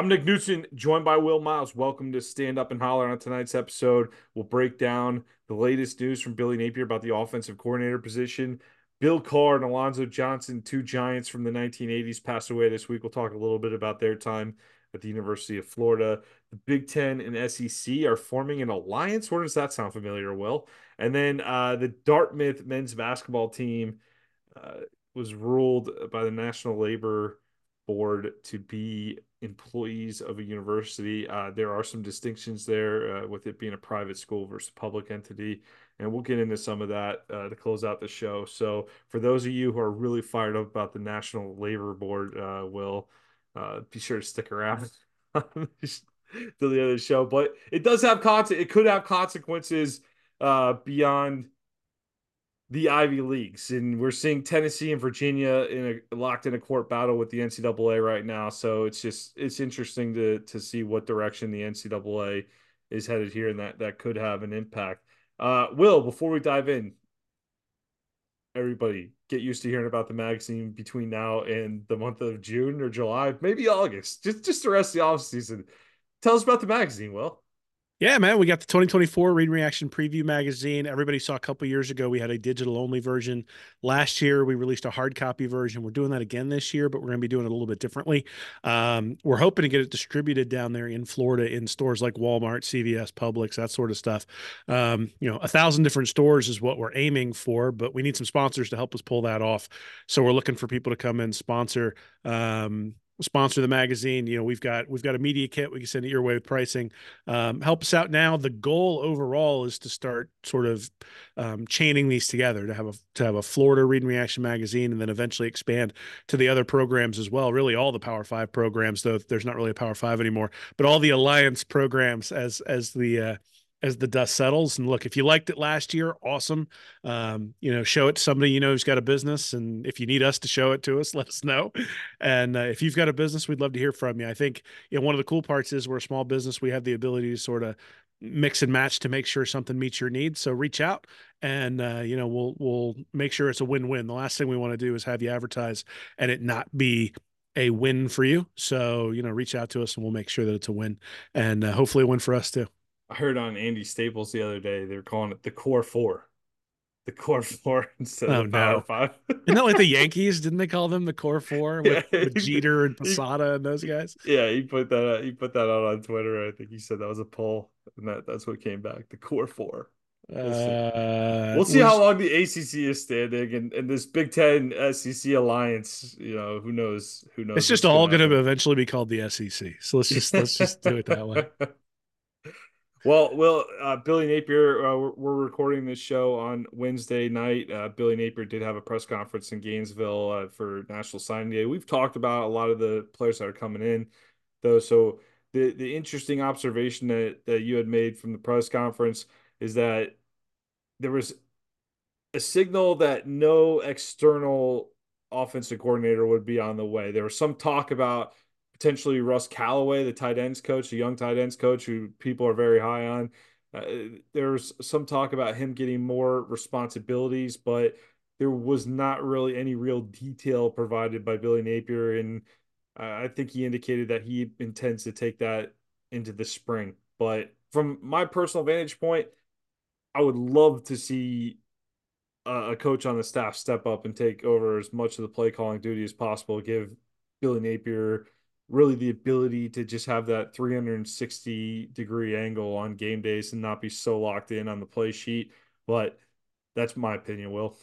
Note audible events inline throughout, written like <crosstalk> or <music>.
I'm Nick Knudsen, joined by Will Miles. Welcome to Stand Up and Holler on tonight's episode. We'll break down the latest news from Billy Napier about the offensive coordinator position. Bill Carr and Alonzo Johnson, two giants from the 1980s, passed away this week. We'll talk a little bit about their time at the University of Florida. The Big Ten and SEC are forming an alliance. Where does that sound familiar, Will? And then uh, the Dartmouth men's basketball team uh, was ruled by the National Labor Board to be employees of a university. Uh, there are some distinctions there uh, with it being a private school versus a public entity. And we'll get into some of that uh, to close out the show. So, for those of you who are really fired up about the National Labor Board, uh, will uh, be sure to stick around <laughs> to the the show. But it does have consequences. It could have consequences uh, beyond the Ivy Leagues, and we're seeing Tennessee and Virginia in a locked in a court battle with the NCAA right now. So it's just it's interesting to to see what direction the NCAA is headed here, and that that could have an impact. Uh, Will, before we dive in, everybody get used to hearing about the magazine between now and the month of June or July, maybe August, just just the rest of the off season. Tell us about the magazine, Will. Yeah, man, we got the 2024 Read Reaction Preview magazine. Everybody saw a couple years ago we had a digital only version. Last year we released a hard copy version. We're doing that again this year, but we're going to be doing it a little bit differently. Um, we're hoping to get it distributed down there in Florida in stores like Walmart, CVS, Publix, that sort of stuff. Um, you know, a thousand different stores is what we're aiming for, but we need some sponsors to help us pull that off. So we're looking for people to come and sponsor. Um, sponsor the magazine. You know, we've got we've got a media kit. We can send it your way with pricing. Um, help us out now. The goal overall is to start sort of um, chaining these together to have a to have a Florida Read and Reaction magazine, and then eventually expand to the other programs as well. Really, all the Power Five programs, though there's not really a Power Five anymore, but all the Alliance programs as as the uh, as the dust settles. And look, if you liked it last year, awesome. Um, you know, show it to somebody you know who's got a business. And if you need us to show it to us, <laughs> let us know. And uh, if you've got a business, we'd love to hear from you. I think you know one of the cool parts is we're a small business. We have the ability to sort of mix and match to make sure something meets your needs. So reach out and uh, you know we'll we'll make sure it's a win-win. The last thing we want to do is have you advertise and it not be a win for you. So you know reach out to us and we'll make sure that it's a win and uh, hopefully a win for us too. I heard on Andy Staples the other day they were calling it the Core Four, the Core Four <laughs> instead oh, of the Power no. Five. <laughs> Isn't that like the Yankees? Didn't they call them the Core Four <laughs> with, yeah, with Jeter and Posada and those guys? Yeah, he put that out, he put that out on Twitter. I think he said that was a poll, and that that's what came back. The Core Four. We'll see, uh, we'll see how long the ACC is standing, and, and this Big Ten SEC alliance. You know, who knows? Who knows? It's just all going to eventually be called the SEC. So let's just let's just do it that way. Well, well, uh, Billy Napier, uh, we're, recording this show on Wednesday night. Uh, Billy Napier did have a press conference in Gainesville uh, for National Signing Day. We've talked about a lot of the players that are coming in, though. So the the interesting observation that that you had made from the press conference is that there was a signal that no external offensive coordinator would be on the way. There was some talk about potentially Russ Callaway, the tight ends coach, the young tight ends coach, who people are very high on. Uh, there's some talk about him getting more responsibilities, but there was not really any real detail provided by Billy Napier. And uh, I think he indicated that he intends to take that into the spring. But from my personal vantage point, I would love to see a coach on the staff step up and take over as much of the play calling duty as possible, give Billy Napier really the ability to just have that 360 degree angle on game days and not be so locked in on the play sheet. But that's my opinion, Will.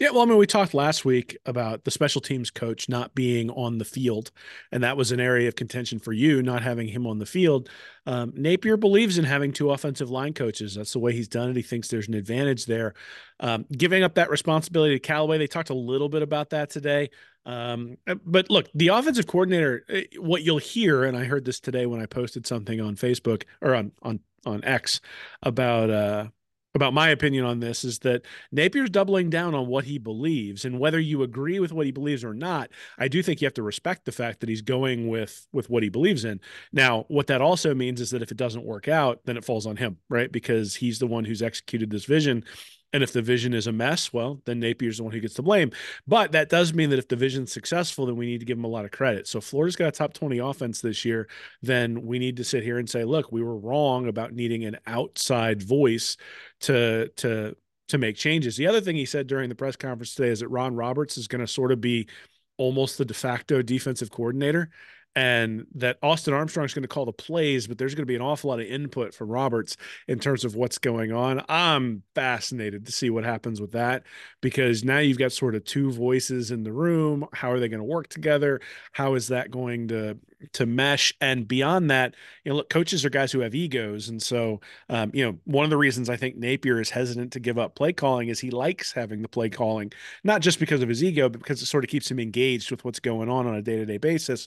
Yeah, well, I mean, we talked last week about the special teams coach not being on the field, and that was an area of contention for you, not having him on the field. Um, Napier believes in having two offensive line coaches. That's the way he's done it. He thinks there's an advantage there. Um, giving up that responsibility to Callaway, they talked a little bit about that today. Um, uh, but look, the offensive coordinator, uh, what you'll hear, and I heard this today when I posted something on Facebook or on on on X about uh about my opinion on this is that Napier's doubling down on what he believes and whether you agree with what he believes or not I do think you have to respect the fact that he's going with with what he believes in. Now what that also means is that if it doesn't work out then it falls on him right? Because he's the one who's executed this vision And if the vision is a mess, well, then Napier's the one who gets the blame. But that does mean that if the vision's successful, then we need to give him a lot of credit. So Florida's got a top 20 offense this year. Then we need to sit here and say, look, we were wrong about needing an outside voice to to to make changes. The other thing he said during the press conference today is that Ron Roberts is going to sort of be almost the de facto defensive coordinator and that Austin Armstrong's going to call the plays, but there's going to be an awful lot of input from Roberts in terms of what's going on. I'm fascinated to see what happens with that because now you've got sort of two voices in the room. How are they going to work together? How is that going to to mesh? And beyond that, you know, look, coaches are guys who have egos, and so um, you know, one of the reasons I think Napier is hesitant to give up play calling is he likes having the play calling, not just because of his ego, but because it sort of keeps him engaged with what's going on on a day to day basis.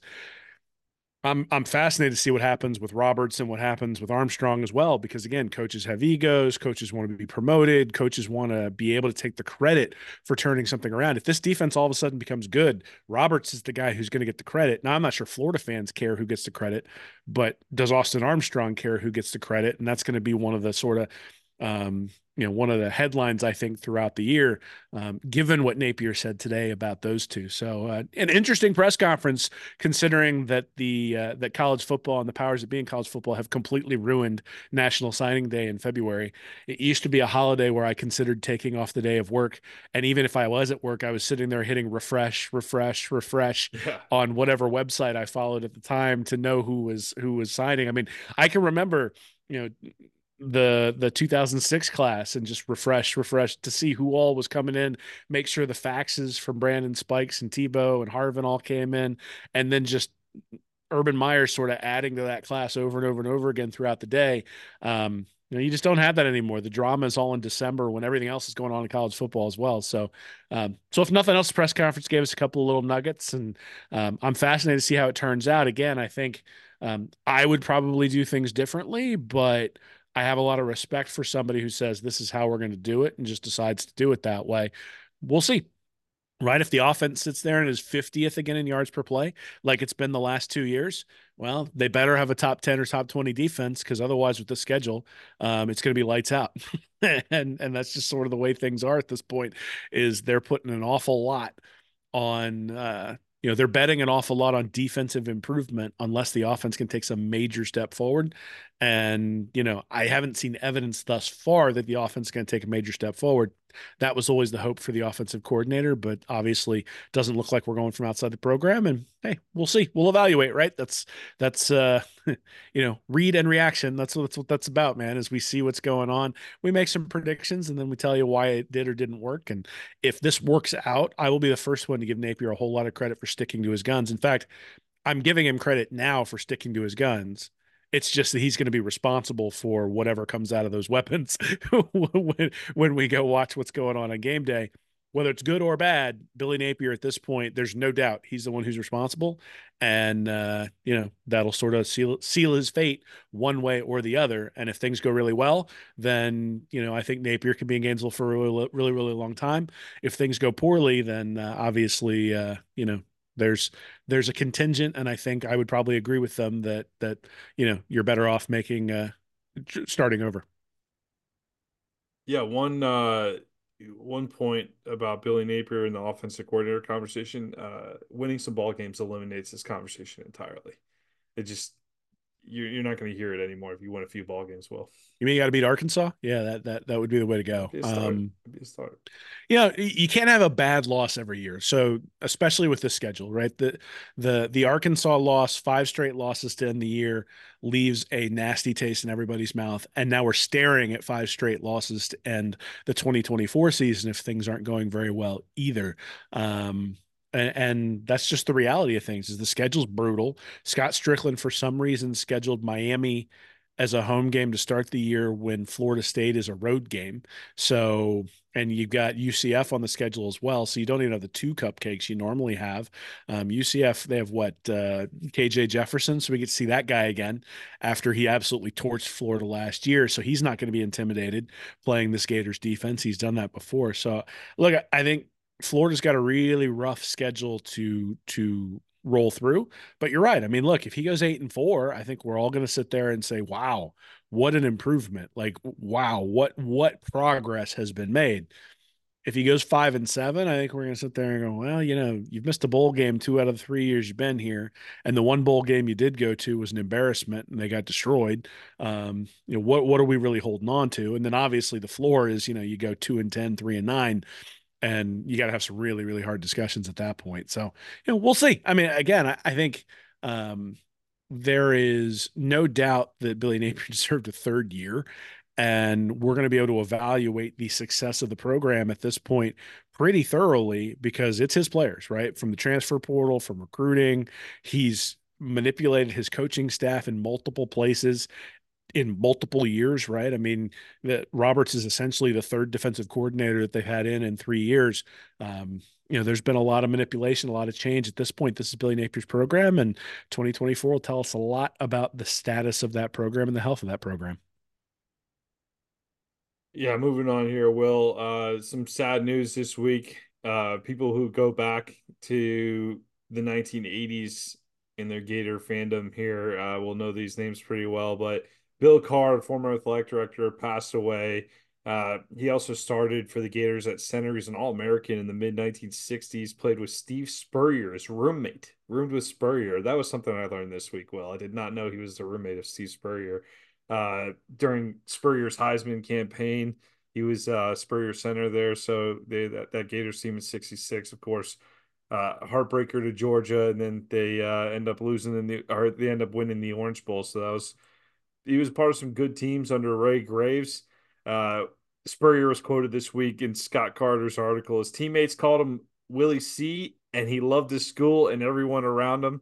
I'm I'm fascinated to see what happens with Roberts and what happens with Armstrong as well, because again, coaches have egos, coaches want to be promoted, coaches want to be able to take the credit for turning something around. If this defense all of a sudden becomes good, Roberts is the guy who's going to get the credit. Now I'm not sure Florida fans care who gets the credit, but does Austin Armstrong care who gets the credit? And that's going to be one of the sort of um, you know, one of the headlines I think throughout the year, um, given what Napier said today about those two. So, uh, an interesting press conference, considering that the uh, that college football and the powers that be in college football have completely ruined National Signing Day in February. It used to be a holiday where I considered taking off the day of work, and even if I was at work, I was sitting there hitting refresh, refresh, refresh <laughs> yeah. on whatever website I followed at the time to know who was who was signing. I mean, I can remember you know the the 2006 class and just refresh refresh to see who all was coming in make sure the faxes from brandon spikes and tebow and harvin all came in and then just urban meyer sort of adding to that class over and over and over again throughout the day um, you know, you just don't have that anymore. The drama is all in December when everything else is going on in college football as well. So, um, so if nothing else, the press conference gave us a couple of little nuggets, and um, I'm fascinated to see how it turns out. Again, I think um, I would probably do things differently, but I have a lot of respect for somebody who says this is how we're going to do it and just decides to do it that way. We'll see. Right. If the offense sits there and is 50th again in yards per play, like it's been the last two years, well, they better have a top 10 or top 20 defense because otherwise, with the schedule, um, it's going to be lights out. <laughs> and and that's just sort of the way things are at this point. Is they're putting an awful lot on uh, you know they're betting an awful lot on defensive improvement unless the offense can take some major step forward. And you know i haven't seen evidence thus far that the offense is going to take a major step forward that was always the hope for the offensive coordinator, but obviously doesn't look like we're going from outside the program. And hey, we'll see. We'll evaluate, right? That's that's uh <laughs> you know, read and reaction. That's what that's what that's about, man. As we see what's going on, we make some predictions and then we tell you why it did or didn't work. And if this works out, I will be the first one to give Napier a whole lot of credit for sticking to his guns. In fact, I'm giving him credit now for sticking to his guns it's just that he's going to be responsible for whatever comes out of those weapons <laughs> when, when we go watch what's going on on game day. Whether it's good or bad, Billy Napier at this point, there's no doubt he's the one who's responsible, and uh, you know that'll sort of seal seal his fate one way or the other. And if things go really well, then you know I think Napier can be in Gainesville for a really, really, really long time. If things go poorly, then uh, obviously, uh, you know there's there's a contingent, and I think I would probably agree with them that that you know you're better off making uh, starting over. Yeah, one uh, one point about Billy Napier and the offensive coordinator conversation. Uh, winning some ball games eliminates this conversation entirely. It just you're you're not going to hear it anymore if you win a few ball games. Well, you mean you got to beat Arkansas? Yeah, that that that would be the way to go. Um, you know, you can't have a bad loss every year. So especially with the schedule, right? The the the Arkansas loss, five straight losses to end the year, leaves a nasty taste in everybody's mouth. And now we're staring at five straight losses to end the 2024 season if things aren't going very well either. Um, and, and that's just the reality of things is the schedule's brutal scott stricklin for some reason scheduled miami as a home game to start the year when Florida State is a road game. So, and you've got UCF on the schedule as well. So you don't even have the two cupcakes you normally have. Um, UCF, they have what, uh, KJ Jefferson. So we get to see that guy again after he absolutely torched Florida last year. So he's not going to be intimidated playing this Gators defense. He's done that before. So, look, I think Florida's got a really rough schedule to to roll through. But you're right. I mean, look, if he goes eight and four, I think we're all going to sit there and say, "Wow, what an improvement. Like, wow, what what progress has been made. If he goes five and seven, I think we're gonna sit there and go, well, you know, you've missed a bowl game two out of the three years you've been here. And the one bowl game you did go to was an embarrassment and they got destroyed. Um, you know, what what are we really holding on to? And then obviously the floor is, you know, you go two and ten, three and nine and you got to have some really really hard discussions at that point. So you know we'll see. I mean again i, I think um, there is no doubt that billy napier <laughs> deserved a third year and we're going to be able to evaluate the success of the program at this point pretty thoroughly because it's his players right? From the transfer portal from recruiting. He's manipulated his coaching staff in multiple places in multiple years, right? I mean, that Roberts is essentially the third defensive coordinator that they've had in in three years. Um, you know, there's been a lot of manipulation, a lot of change at this point. This is Billy Napier's program, and 2024 will tell us a lot about the status of that program and the health of that program. Yeah, moving on here, Will. Uh, some sad news this week. Uh, people who go back to the 1980s in their Gator fandom here uh, will know these names pretty well, but Bill Carr, former athletic director, passed away. Uh, he also started for the Gators at center. He's an All American in the mid 1960s. Played with Steve Spurrier, his roommate, roomed with Spurrier. That was something I learned this week. Well, I did not know he was the roommate of Steve Spurrier. Uh, during Spurrier's Heisman campaign, he was uh, Spurrier center there. So they that, that Gators team in '66, of course, uh, heartbreaker to Georgia, and then they uh, end up losing in the or they end up winning the Orange Bowl. So that was he was part of some good teams under Ray Graves. Uh, Spurrier was quoted this week in Scott Carter's article. His teammates called him Willie C, and he loved his school and everyone around him.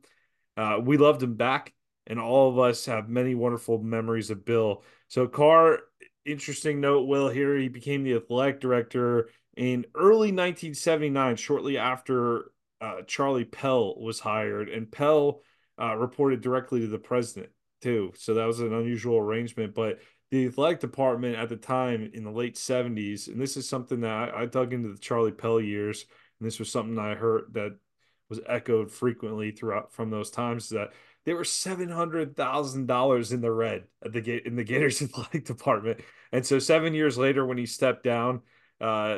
Uh, we loved him back, and all of us have many wonderful memories of Bill. So, Carr, interesting note, Will, here he became the athletic director in early 1979, shortly after uh, Charlie Pell was hired, and Pell uh, reported directly to the president too. So that was an unusual arrangement. But the athletic department at the time in the late 70s, and this is something that I, I dug into the Charlie Pell years, and this was something I heard that was echoed frequently throughout from those times that they were seven hundred thousand dollars in the red at the in the Gators <laughs> athletic department. And so seven years later, when he stepped down, uh,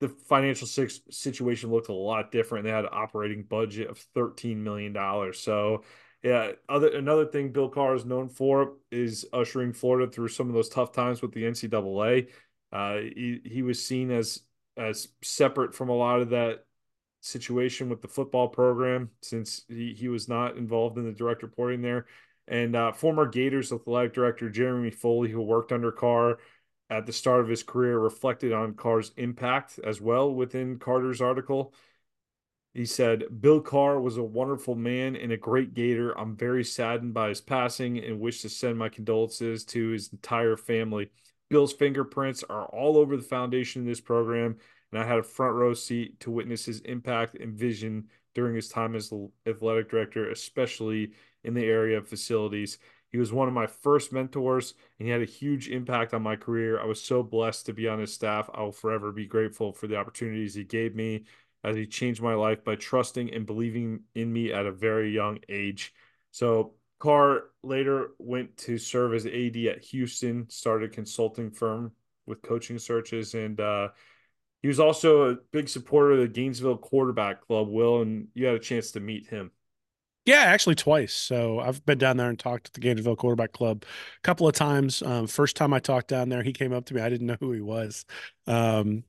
the financial situation looked a lot different. They had an operating budget of thirteen million dollars. So yeah, other another thing Bill Carr is known for is ushering Florida through some of those tough times with the NCAA. Uh, he he was seen as as separate from a lot of that situation with the football program since he, he was not involved in the direct reporting there. And uh, former Gators athletic director Jeremy Foley, who worked under Carr at the start of his career, reflected on Carr's impact as well within Carter's article. He said, Bill Carr was a wonderful man and a great Gator. I'm very saddened by his passing and wish to send my condolences to his entire family. Bill's fingerprints are all over the foundation of this program, and I had a front row seat to witness his impact and vision during his time as athletic director, especially in the area of facilities. He was one of my first mentors, and he had a huge impact on my career. I was so blessed to be on his staff. I will forever be grateful for the opportunities he gave me as he changed my life by trusting and believing in me at a very young age. So Carr later went to serve as AD at Houston, started a consulting firm with coaching searches, and uh, he was also a big supporter of the Gainesville Quarterback Club. Will, and you had a chance to meet him. Yeah, actually twice. So I've been down there and talked to the Gainesville Quarterback Club a couple of times. Um, first time I talked down there, he came up to me. I didn't know who he was. Um,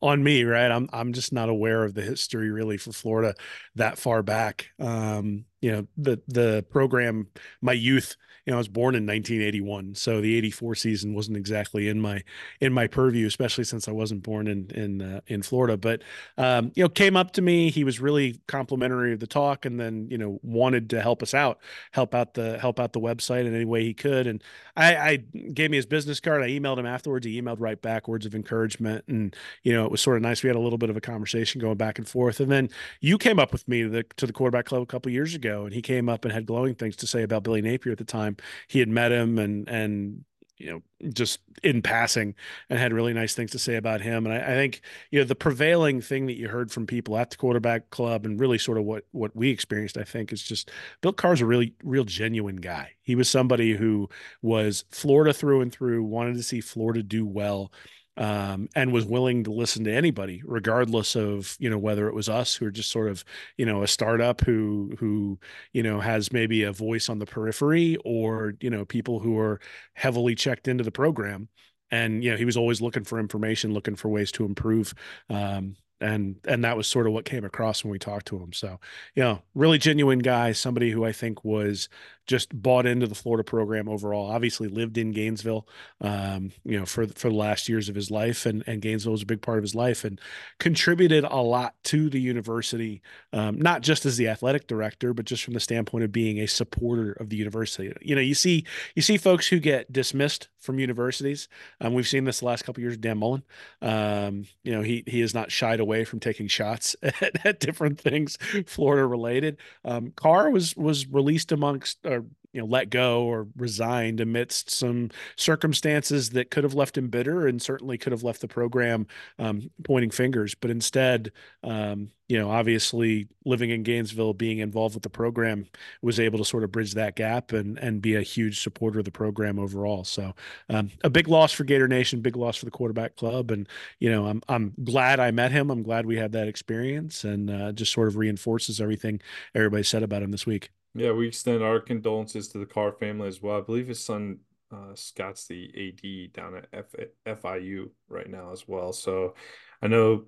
on me, right? I'm I'm just not aware of the history really for Florida that far back. Um, you know, the the program, my youth you know, I was born in 1981, so the 84 season wasn't exactly in my in my purview, especially since I wasn't born in in uh, in Florida. But um, you know, came up to me. He was really complimentary of the talk, and then you know wanted to help us out, help out the help out the website in any way he could. And I, I gave me his business card. I emailed him afterwards. He emailed right back words of encouragement, and you know, it was sort of nice. We had a little bit of a conversation going back and forth. And then you came up with me to the, to the quarterback club a couple years ago, and he came up and had glowing things to say about Billy Napier at the time. He had met him and and you know, just in passing and had really nice things to say about him. And I, I, think, you know, the prevailing thing that you heard from people at the quarterback club and really sort of what what we experienced, I think, is just Bill Carr's a really real genuine guy. He was somebody who was Florida through and through, wanted to see Florida do well um, and was willing to listen to anybody, regardless of you know whether it was us who are just sort of you know a startup who who you know has maybe a voice on the periphery, or you know people who are heavily checked into the program. And you know he was always looking for information, looking for ways to improve. Um, and and that was sort of what came across when we talked to him. So, you know, really genuine guy, somebody who I think was just bought into the Florida program overall. Obviously, lived in Gainesville, um, you know, for for the last years of his life, and and Gainesville was a big part of his life, and contributed a lot to the university, um, not just as the athletic director, but just from the standpoint of being a supporter of the university. You know, you see you see folks who get dismissed from universities. Um, we've seen this the last couple years. Dan Mullen, um, you know, he he has not shied away from taking shots <laughs> at, at different things Florida related. Um, Carr was was released amongst or you know let go or resigned amidst some circumstances that could have left him bitter and certainly could have left the program um, pointing fingers. But instead, um, you know, obviously living in Gainesville, being involved with the program, was able to sort of bridge that gap and and be a huge supporter of the program overall. So um, a big loss for Gator Nation, big loss for the quarterback club, and you know, I'm I'm glad I met him. I'm glad we had that experience, and uh, just sort of reinforces everything everybody said about him this week. Yeah, we extend our condolences to the Carr family as well. I believe his son uh, Scott's the AD down at F- FIU right now as well. So I know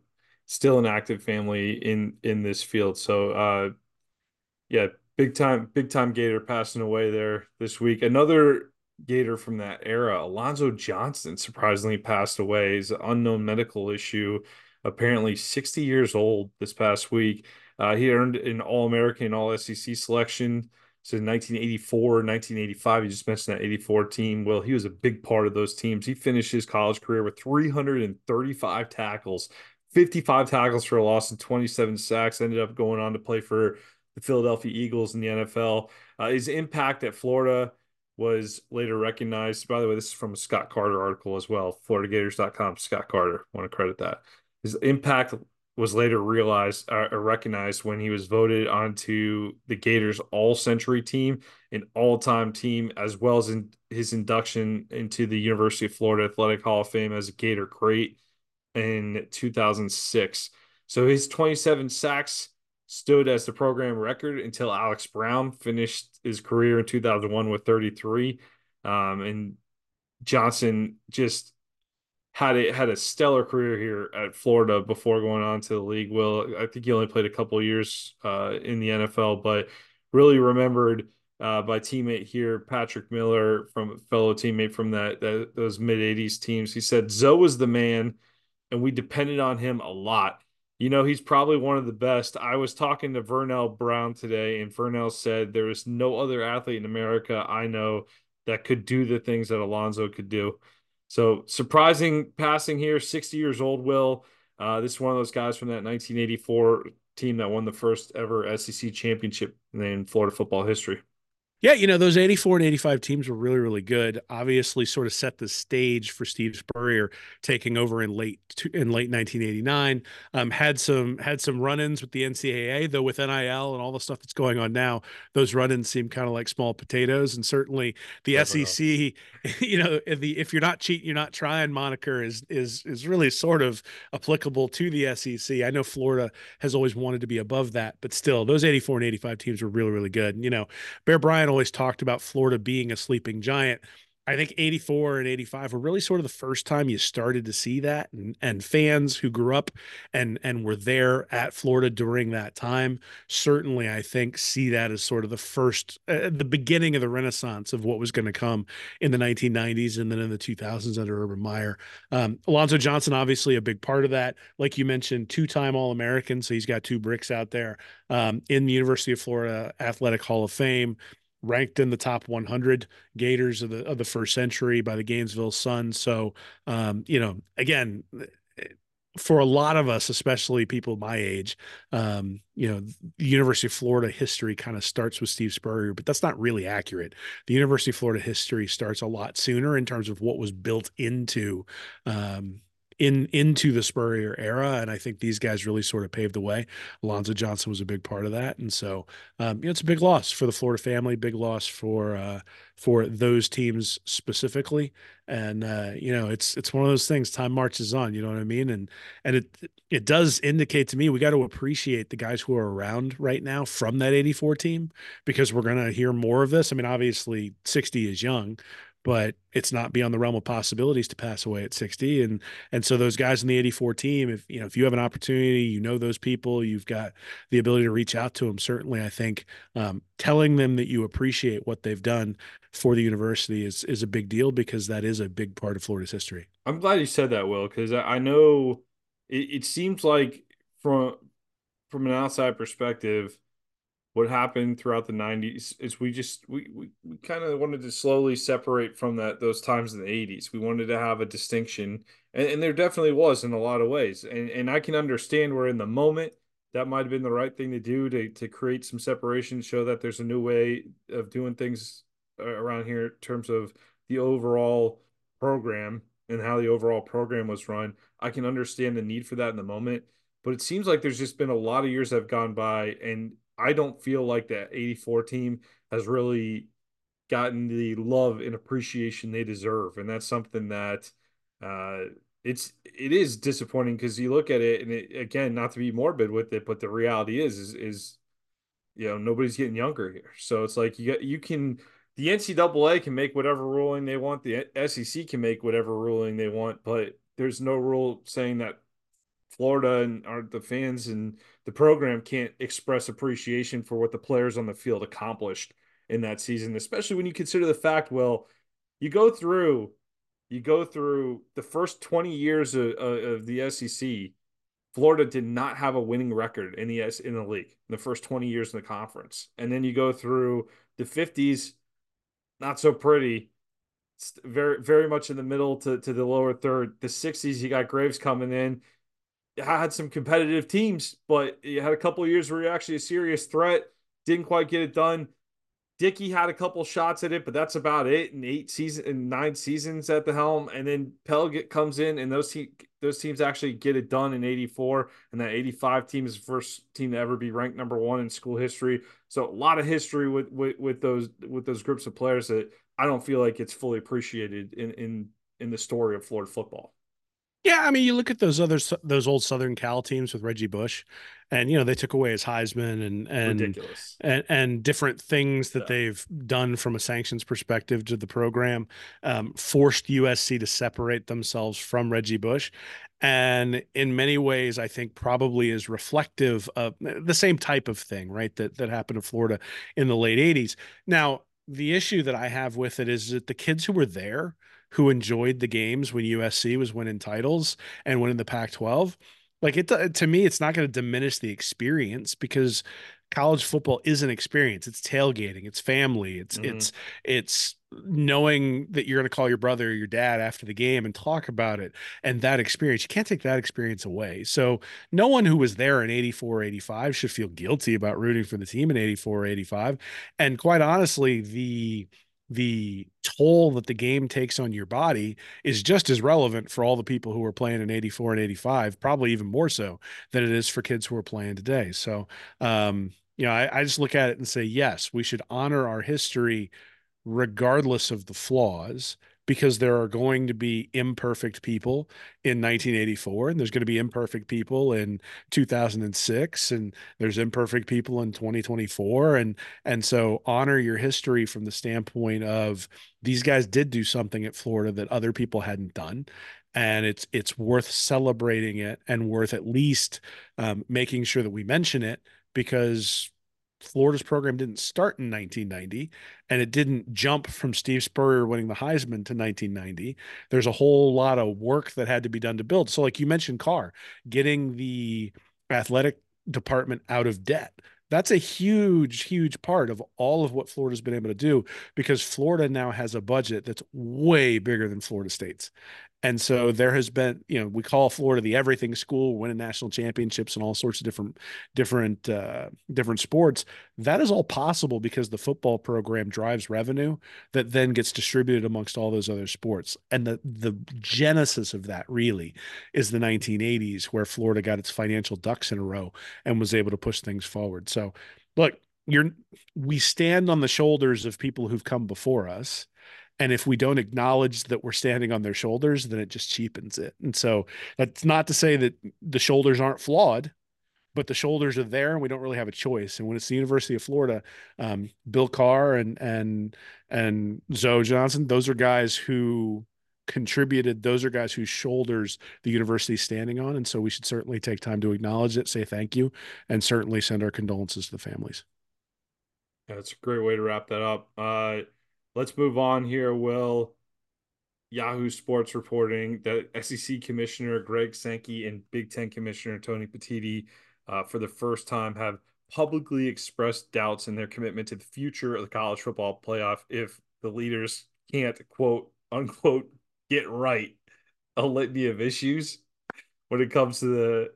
still an active family in in this field. So uh, yeah, big time big time Gator passing away there this week. Another Gator from that era, Alonzo Johnson, surprisingly passed away. He's an unknown medical issue. Apparently 60 years old this past week. Uh, he earned an All American, All SEC selection. So in 1984, 1985, you just mentioned that 84 team. Well, he was a big part of those teams. He finished his college career with 335 tackles, 55 tackles for a loss, and 27 sacks. Ended up going on to play for the Philadelphia Eagles in the NFL. Uh, his impact at Florida was later recognized. By the way, this is from a Scott Carter article as well, FloridaGators.com. Scott Carter, want to credit that. His impact was later realized uh, or recognized when he was voted onto the Gators All Century team, an all time team, as well as in his induction into the University of Florida Athletic Hall of Fame as a Gator great in 2006. So his 27 sacks stood as the program record until Alex Brown finished his career in 2001 with 33. Um, and Johnson just had a had a stellar career here at Florida before going on to the league. Will I think he only played a couple years uh, in the NFL, but really remembered uh, by teammate here, Patrick Miller, from fellow teammate from that, that those mid '80s teams. He said Zoe was the man, and we depended on him a lot. You know, he's probably one of the best. I was talking to Vernell Brown today, and Vernell said there is no other athlete in America I know that could do the things that Alonzo could do. So surprising passing here, 60 years old, Will. Uh, this is one of those guys from that 1984 team that won the first ever SEC championship in Florida football history. Yeah, you know, those 84 and 85 teams were really, really good. Obviously, sort of set the stage for Steve Spurrier taking over in late in late 1989. Um, had some had some run-ins with the NCAA, though with NIL and all the stuff that's going on now, those run-ins seem kind of like small potatoes. And certainly the Never SEC, <laughs> you know, the if you're not cheating, you're not trying moniker is is is really sort of applicable to the SEC. I know Florida has always wanted to be above that, but still, those 84 and 85 teams were really, really good. And, you know, Bear Bryant always talked about Florida being a sleeping giant. I think 84 and 85 were really sort of the first time you started to see that and, and fans who grew up and and were there at Florida during that time certainly I think see that as sort of the first uh, the beginning of the renaissance of what was going to come in the 1990s and then in the 2000s under Urban Meyer. Um, Alonzo Johnson obviously a big part of that like you mentioned two-time All-American so he's got two bricks out there um, in the University of Florida Athletic Hall of Fame ranked in the top 100 Gators of the of the first century by the Gainesville Sun. So, um, you know, again, for a lot of us, especially people my age, um, you know, the University of Florida history kind of starts with Steve Spurrier, but that's not really accurate. The University of Florida history starts a lot sooner in terms of what was built into um, in into the Spurrier era, and I think these guys really sort of paved the way. Alonzo Johnson was a big part of that, and so um, you know, it's a big loss for the Florida family, big loss for uh, for those teams specifically. And uh, you know, it's it's one of those things. Time marches on. You know what I mean? And and it it does indicate to me we got to appreciate the guys who are around right now from that '84 team because we're to hear more of this. I mean, obviously, 60 is young, but it's not beyond the realm of possibilities to pass away at 60 and and so those guys in the 84 team if you know if you have an opportunity you know those people you've got the ability to reach out to them certainly i think um, telling them that you appreciate what they've done for the university is is a big deal because that is a big part of florida's history. I'm glad you said that will because i know it, it seems like from from an outside perspective what happened throughout the 90s is we just we we, we kind of wanted to slowly separate from that those times in the 80s we wanted to have a distinction and, and there definitely was in a lot of ways and and i can understand where in the moment that might have been the right thing to do to to create some separation show that there's a new way of doing things uh, around here in terms of the overall program and how the overall program was run. I can understand the need for that in the moment but it seems like there's just been a lot of years that have gone by and I don't feel like that 84 team has really gotten the love and appreciation they deserve. And that's something that uh, it's it is disappointing because you look at it and it, again, not to be morbid with it, but the reality is is is you know nobody's getting younger here. So it's like you got you can the NCAA can make whatever ruling they want, the SEC can make whatever ruling they want, but there's no rule saying that Florida and our the fans and the program can't express appreciation for what the players on the field accomplished in that season, especially when you consider the fact, well, you go through you go through the first 20 years of, of the SEC, Florida did not have a winning record in the in the league in the first 20 years in the conference. And then you go through the 50s, not so pretty. Very very much in the middle to, to the lower third. The 60s, you got Graves coming in had some competitive teams, but you had a couple years where you're actually a serious threat. Didn't quite get it done. Dickey had a couple shots at it, but that's about it. In eight season and nine seasons at the helm, and then Pelgett comes in, and those te- those teams actually get it done in '84, and that '85 team is the first team to ever be ranked number one in school history. So a lot of history with with, with those with those groups of players that I don't feel like it's fully appreciated in in in the story of Florida football. Yeah, I mean, you look at those other those old Southern Cal teams with Reggie Bush, and you know they took away his Heisman and and Ridiculous. and, and different things that yeah. they've done from a sanctions perspective to the program, um, forced USC to separate themselves from Reggie Bush, and in many ways, I think probably is reflective of the same type of thing, right? That that happened in Florida in the late '80s. Now, the issue that I have with it is that the kids who were there who enjoyed the games when USC was winning titles and winning the Pac 12. Like it to me, it's not going to diminish the experience because college football is an experience. It's tailgating, it's family, it's mm-hmm. it's it's knowing that you're going to call your brother or your dad after the game and talk about it and that experience. You can't take that experience away. So no one who was there in 84 85 should feel guilty about rooting for the team in 84 85. And quite honestly, the the toll that the game takes on your body is just as relevant for all the people who are playing in 84 and 85 probably even more so than it is for kids who are playing today. So um, you know I, I just look at it and say yes we should honor our history regardless of the flaws because there are going to be imperfect people in 1984 and there's going to be imperfect people in 2006 and there's imperfect people in 2024 and and so honor your history from the standpoint of these guys did do something at Florida that other people hadn't done and it's it's worth celebrating it and worth at least um, making sure that we mention it because Florida's program didn't start in 1990 and it didn't jump from Steve Spurrier winning the Heisman to 1990. There's a whole lot of work that had to be done to build. So, like you mentioned, Carr, getting the athletic department out of debt. That's a huge, huge part of all of what Florida's been able to do because Florida now has a budget that's way bigger than Florida State's And so there has been, you know, we call Florida the everything school, winning national championships and all sorts of different, different, uh, different sports. That is all possible because the football program drives revenue that then gets distributed amongst all those other sports. And the the genesis of that really is the 1980s, where Florida got its financial ducks in a row and was able to push things forward. So, look, you're we stand on the shoulders of people who've come before us and if we don't acknowledge that we're standing on their shoulders, then it just cheapens it. And so that's not to say that the shoulders aren't flawed, but the shoulders are there and we don't really have a choice. And when it's the University of Florida, um, Bill Carr and and and Zoe Johnson, those are guys who contributed. Those are guys whose shoulders the university is standing on. And so we should certainly take time to acknowledge it, say thank you, and certainly send our condolences to the families. That's a great way to wrap that up. Uh, Let's move on here, Will. Yahoo Sports reporting that SEC Commissioner Greg Sankey and Big Ten Commissioner Tony Petitti, uh, for the first time, have publicly expressed doubts in their commitment to the future of the college football playoff if the leaders can't, quote unquote, get right a litany of issues when it comes to the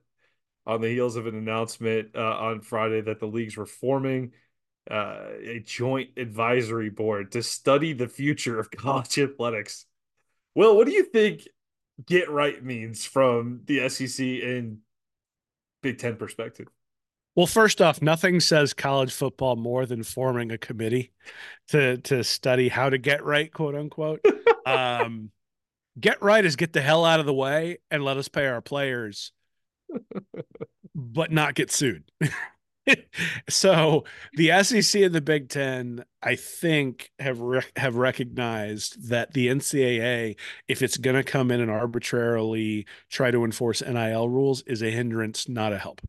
on the heels of an announcement uh, on Friday that the leagues were forming uh, a joint advisory board to study the future of <laughs> college athletics. Well, what do you think get right means from the SEC and Big Ten perspective? Well, first off, nothing says college football more than forming a committee to to study how to get right, quote unquote. <laughs> um, get right is get the hell out of the way and let us pay our players, <laughs> but not get sued. <laughs> so the SEC and the Big Ten, I think, have re- have recognized that the NCAA, if it's going to come in and arbitrarily try to enforce NIL rules, is a hindrance, not a help.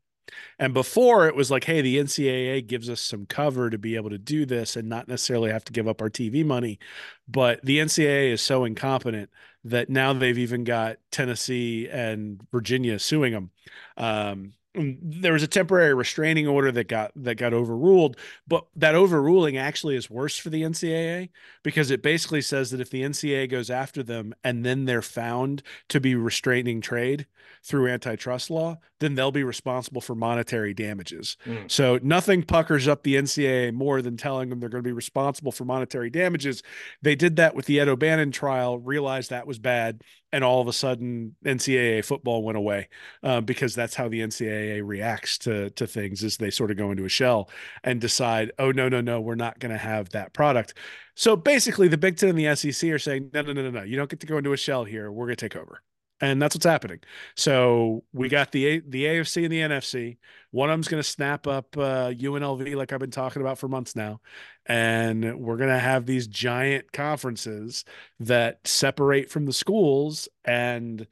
And before it was like, hey, the NCAA gives us some cover to be able to do this and not necessarily have to give up our TV money. But the NCAA is so incompetent that now they've even got Tennessee and Virginia suing them. Um, there was a temporary restraining order that got that got overruled but that overruling actually is worse for the NCAA because it basically says that if the NCAA goes after them and then they're found to be restraining trade through antitrust law then they'll be responsible for monetary damages mm. so nothing puckers up the NCAA more than telling them they're going to be responsible for monetary damages they did that with the Ed O'Bannon trial realized that was bad and all of a sudden NCAA football went away uh, because that's how the NCAA reacts to to things is they sort of go into a shell and decide, oh no no no, we're not going to have that product. So basically, the Big Ten and the SEC are saying, no no no no no, you don't get to go into a shell here. We're going to take over and that's what's happening. So we got the the AFC and the NFC. One of them's going to snap up uh, UNLV, like I've been talking about for months now, and we're going to have these giant conferences that separate from the schools and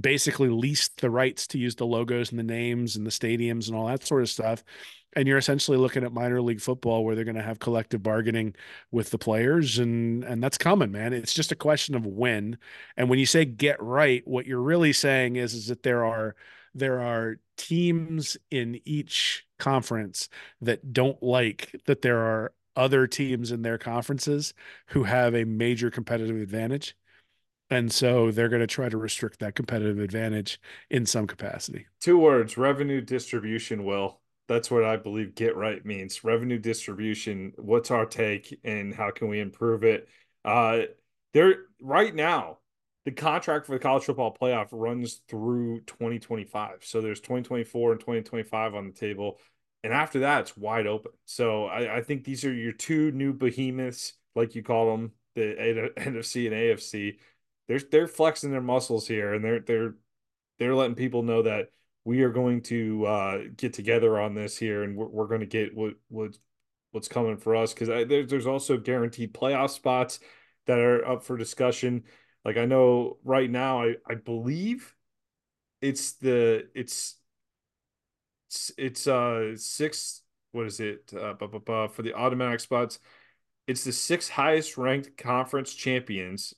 basically lease the rights to use the logos and the names and the stadiums and all that sort of stuff and you're essentially looking at minor league football where they're going to have collective bargaining with the players and and that's coming man. It's just a question of when and when you say get right what you're really saying is is that there are there are teams in each conference that don't like that there are other teams in their conferences who have a major competitive advantage and so they're going to try to restrict that competitive advantage in some capacity. Two words revenue distribution will that's what I believe get right means. Revenue distribution. What's our take and how can we improve it? Uh there right now, the contract for the college football playoff runs through 2025. So there's 2024 and 2025 on the table. And after that, it's wide open. So I, I think these are your two new behemoths, like you call them, the NFC and AFC. They're they're flexing their muscles here and they're they're they're letting people know that we are going to uh, get together on this here, and we're, we're going to get what what what's coming for us because there, there's also guaranteed playoff spots that are up for discussion. Like I know right now, I I believe it's the it's it's uh six what is it uh, bu- bu- for the automatic spots it's the six highest ranked conference champions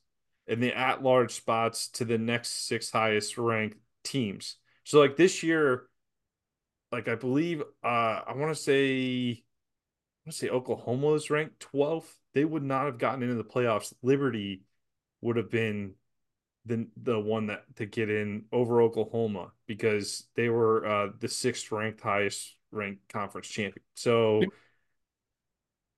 and the at large spots to the next six highest ranked teams so like this year, like I believe uh I want to say I want to say Oklahoma was ranked 12th. They would not have gotten into the playoffs. Liberty would have been the the one that to get in over Oklahoma because they were uh, the sixth ranked highest ranked conference champion. So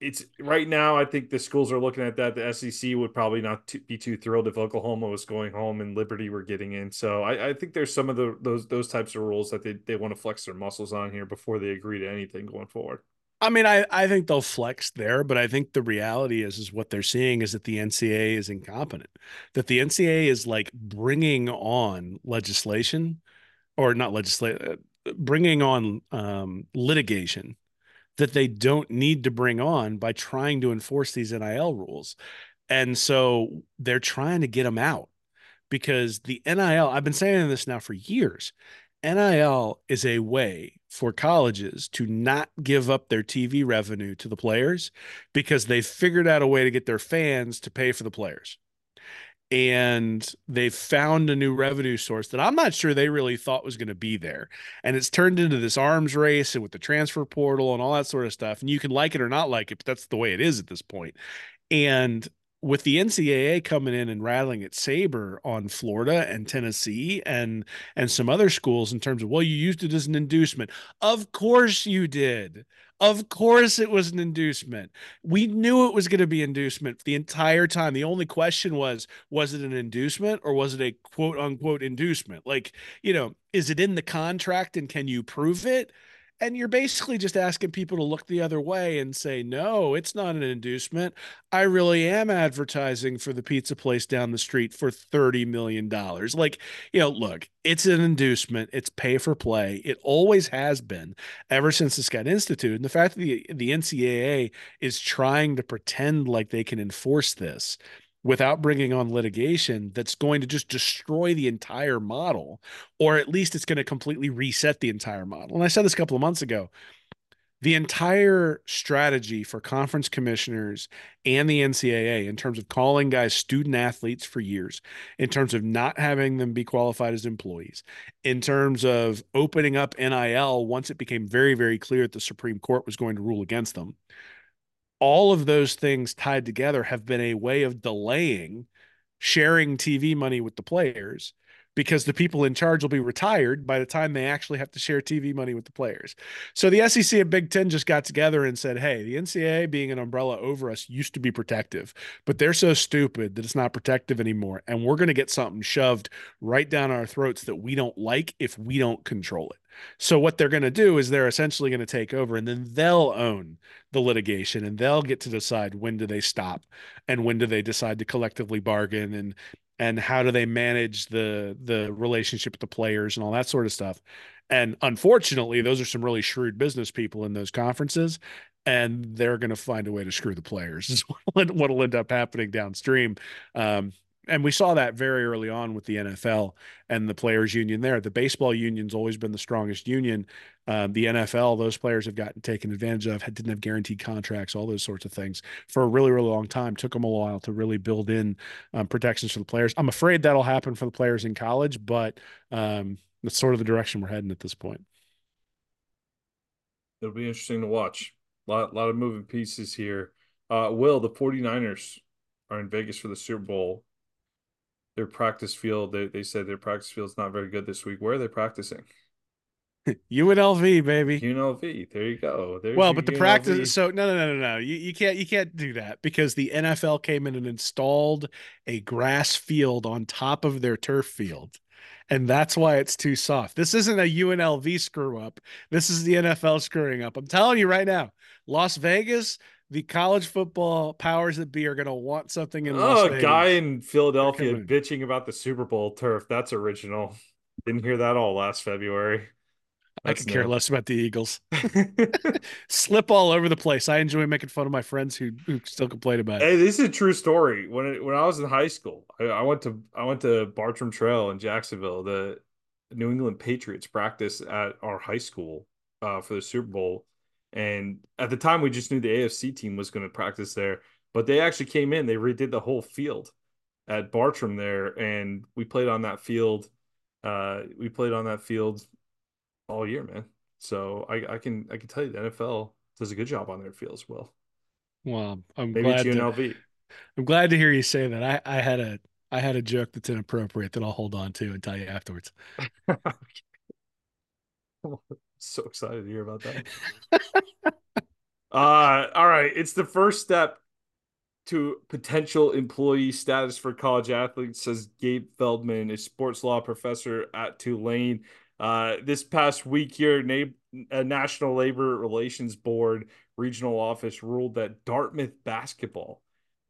it's right now. I think the schools are looking at that. The SEC would probably not t- be too thrilled if Oklahoma was going home and Liberty were getting in. So I, I think there's some of the those those types of rules that they, they want to flex their muscles on here before they agree to anything going forward. I mean, I, I think they'll flex there, but I think the reality is is what they're seeing is that the NCAA is incompetent. That the NCAA is like bringing on legislation, or not legislation, uh, bringing on um, litigation that they don't need to bring on by trying to enforce these NIL rules. And so they're trying to get them out because the NIL, I've been saying this now for years. NIL is a way for colleges to not give up their TV revenue to the players because they figured out a way to get their fans to pay for the players and they've found a new revenue source that I'm not sure they really thought was going to be there. And it's turned into this arms race and with the transfer portal and all that sort of stuff. And you can like it or not like it, but that's the way it is at this point. And with the NCAA coming in and rattling its saber on Florida and Tennessee and and some other schools in terms of well you used it as an inducement. Of course you did. Of course it was an inducement. We knew it was going to be inducement the entire time. The only question was was it an inducement or was it a quote unquote inducement? Like, you know, is it in the contract and can you prove it? And you're basically just asking people to look the other way and say, no, it's not an inducement. I really am advertising for the pizza place down the street for $30 million. Like, you know, look, it's an inducement, it's pay for play. It always has been ever since this got instituted. And the fact that the, the NCAA is trying to pretend like they can enforce this without bringing on litigation that's going to just destroy the entire model, or at least it's going to completely reset the entire model. And I said this a couple of months ago. The entire strategy for conference commissioners and the NCAA, in terms of calling guys student athletes for years, in terms of not having them be qualified as employees, in terms of opening up NIL once it became very, very clear that the Supreme Court was going to rule against them, all of those things tied together have been a way of delaying sharing TV money with the players because the people in charge will be retired by the time they actually have to share TV money with the players. So the SEC and Big Ten just got together and said, hey, the NCAA being an umbrella over us used to be protective, but they're so stupid that it's not protective anymore. And we're going to get something shoved right down our throats that we don't like if we don't control it. So what they're going to do is they're essentially going to take over and then they'll own the litigation and they'll get to decide when do they stop and when do they decide to collectively bargain and and how do they manage the the relationship with the players and all that sort of stuff. And unfortunately, those are some really shrewd business people in those conferences and they're going to find a way to screw the players <laughs> is what'll end up happening downstream. Um, and we saw that very early on with the NFL and the players union there. The baseball union's always been the strongest union. Um, the NFL, those players have gotten taken advantage of, didn't have guaranteed contracts, all those sorts of things for a really, really long time. Took them a while to really build in um, protections for the players. I'm afraid that'll happen for the players in college, but um, that's sort of the direction we're heading at this point. It'll be interesting to watch. A lot, lot of moving pieces here. Uh, Will, the 49ers are in Vegas for the Super Bowl their practice field. They they said their practice field is not very good this week. Where are they practicing? <laughs> UNLV, baby. UNLV. There you go. There's well, but the UNLV. practice. So no, no, no, no, no. You, you can't you can't do that because the NFL came in and installed a grass field on top of their turf field. And that's why it's too soft. This isn't a UNLV screw up. This is the NFL screwing up. I'm telling you right now, Las Vegas, the college football powers that be are going to want something in. Oh, a guy in Philadelphia bitching about the Super Bowl turf. That's original. Didn't hear that all last February. That's I could care less about the Eagles. <laughs> <laughs> Slip all over the place. I enjoy making fun of my friends who, who still complain about it. Hey, this is a true story. When it, when I was in high school, I, I went to I went to Bartram Trail in Jacksonville. The New England Patriots practice at our high school uh, for the Super Bowl and at the time, we just knew the AFC team was going to practice there, but they actually came in, they redid the whole field at Bartram there, and we played on that field. Uh, we played on that field all year, man. So I, I can I can tell you the NFL does a good job on their field as well. Well, I'm Maybe glad. To, I'm glad to hear you say that. I I had a I had a joke that's inappropriate that I'll hold on to and tell you afterwards. <laughs> <laughs> so excited to hear about that. uh, all right. It's the first step to potential employee status for college athletes, says Gabe Feldman, a sports law professor at Tulane. Uh, this past week here, Na- National Labor Relations Board regional office ruled that Dartmouth basketball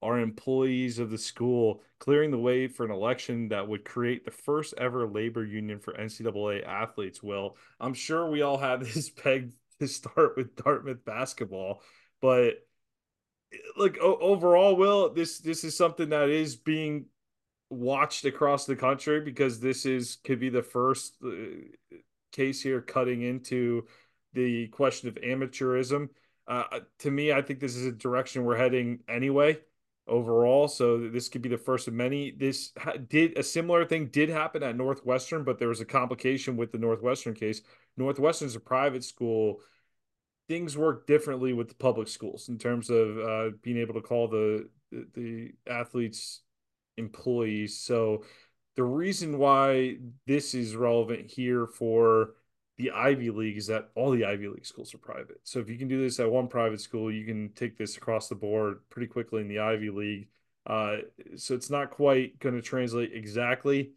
are employees of the school, clearing the way for an election that would create the first ever labor union for NCAA athletes. Will I'm sure we all had <laughs> this pegged to start with Dartmouth basketball, but like overall, Will this this is something that is being watched across the country because this is could be the first uh, case here cutting into the question of amateurism. Uh, to me, I think this is a direction we're heading anyway overall. So this could be the first of many. This did a similar thing did happen at Northwestern, but there was a complication with the Northwestern case. Northwestern's a private school. Things work differently with the public schools in terms of uh, being able to call the, the the athletes employees. So the reason why this is relevant here for the Ivy League is that all the Ivy League schools are private. So if you can do this at one private school, you can take this across the board pretty quickly in the Ivy League. Uh, so it's not quite going to translate exactly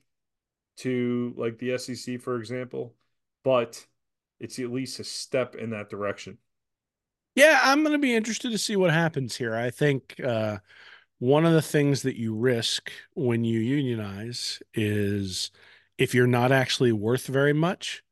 to like the SEC, for example, but it's at least a step in that direction. Yeah, I'm going to be interested to see what happens here. I think uh, one of the things that you risk when you unionize is if you're not actually worth very much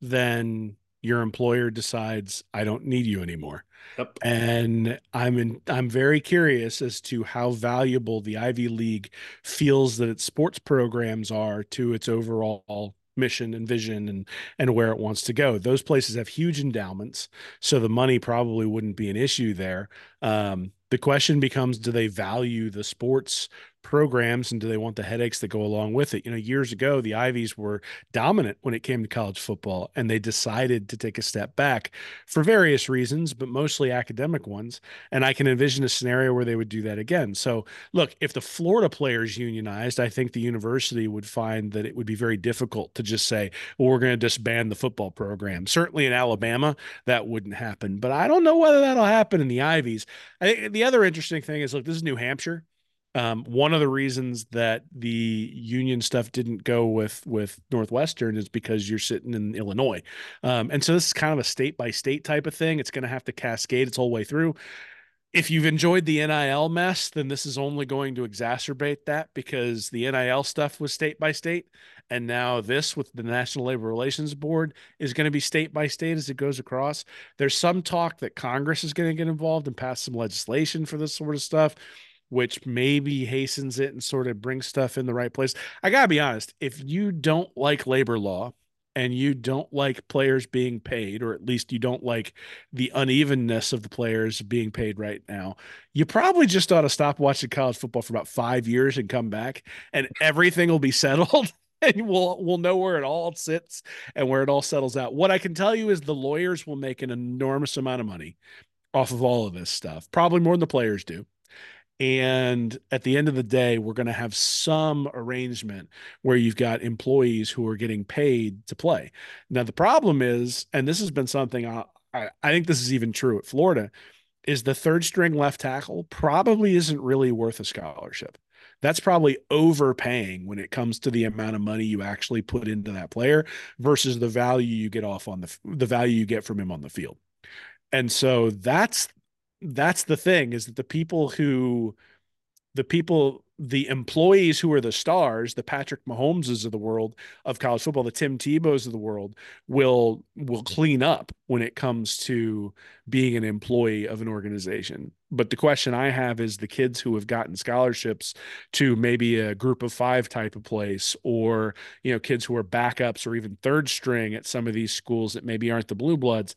then your employer decides I don't need you anymore. Yep. And I'm in, I'm very curious as to how valuable the Ivy League feels that its sports programs are to its overall mission and vision and and where it wants to go. Those places have huge endowments, so the money probably wouldn't be an issue there. Um, the question becomes do they value the sports programs and do they want the headaches that go along with it? You know, years ago, the Ivies were dominant when it came to college football, and they decided to take a step back for various reasons, but mostly academic ones. And I can envision a scenario where they would do that again. So, look, if the Florida players unionized, I think the university would find that it would be very difficult to just say, well, we're going to disband the football program. Certainly in Alabama, that wouldn't happen, but I don't know whether that'll happen in the Ivies. I think the other interesting thing is look, this is New Hampshire. Um, one of the reasons that the union stuff didn't go with with Northwestern is because you're sitting in Illinois, um, and so this is kind of a state by state type of thing. It's going to have to cascade its whole way through. If you've enjoyed the NIL mess, then this is only going to exacerbate that because the NIL stuff was state by state, and now this with the National Labor Relations Board is going to be state by state as it goes across. There's some talk that Congress is going to get involved and pass some legislation for this sort of stuff which maybe hastens it and sort of brings stuff in the right place. I got to be honest, if you don't like labor law and you don't like players being paid, or at least you don't like the unevenness of the players being paid right now, you probably just ought to stop watching college football for about five years and come back, and everything will be <laughs> settled. and we'll we'll know where it all sits and where it all settles out. What I can tell you is the lawyers will make an enormous amount of money off of all of this stuff, probably more than the players do. And at the end of the day, we're going to have some arrangement where you've got employees who are getting paid to play. Now, the problem is, and this has been something I, I, think this is even true at Florida, is the third string left tackle probably isn't really worth a scholarship. That's probably overpaying when it comes to the amount of money you actually put into that player versus the value you get off on the the value you get from him on the field. And so that's that's the thing is that the people who the people the employees who are the stars the patrick mahomeses of the world of college football the tim tebows of the world will will clean up when it comes to being an employee of an organization. But the question i have is the kids who have gotten scholarships to maybe a group of five type of place or you know kids who are backups or even third string at some of these schools that maybe aren't the blue bloods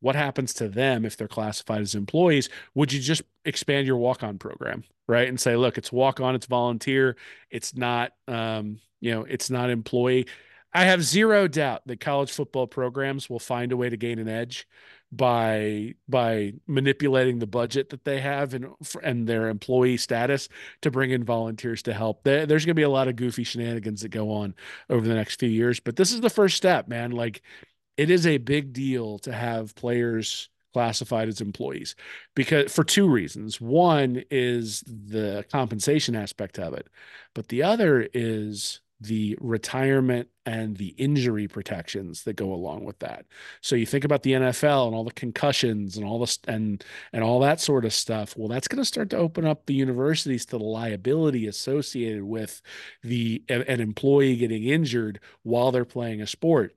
what happens to them if they're classified as employees? Would you just expand your walk on program, right? And say, look, it's walk on, it's volunteer, it's not, um, you know, it's not employee. I have zero doubt that college football programs will find a way to gain an edge by by manipulating the budget that they have and and their employee status to bring in volunteers to help. There, there's going to be a lot of goofy shenanigans that go on over the next few years, but this is the first step, man. Like it is a big deal to have players classified as employees because for two reasons. One is the compensation aspect of it, but the other is the retirement and the injury protections that go along with that. So you think about the NFL and all the concussions and all this and and all that sort of stuff. Well, that's going to start to open up the universities to the liability associated with the an employee getting injured while they're playing a sport.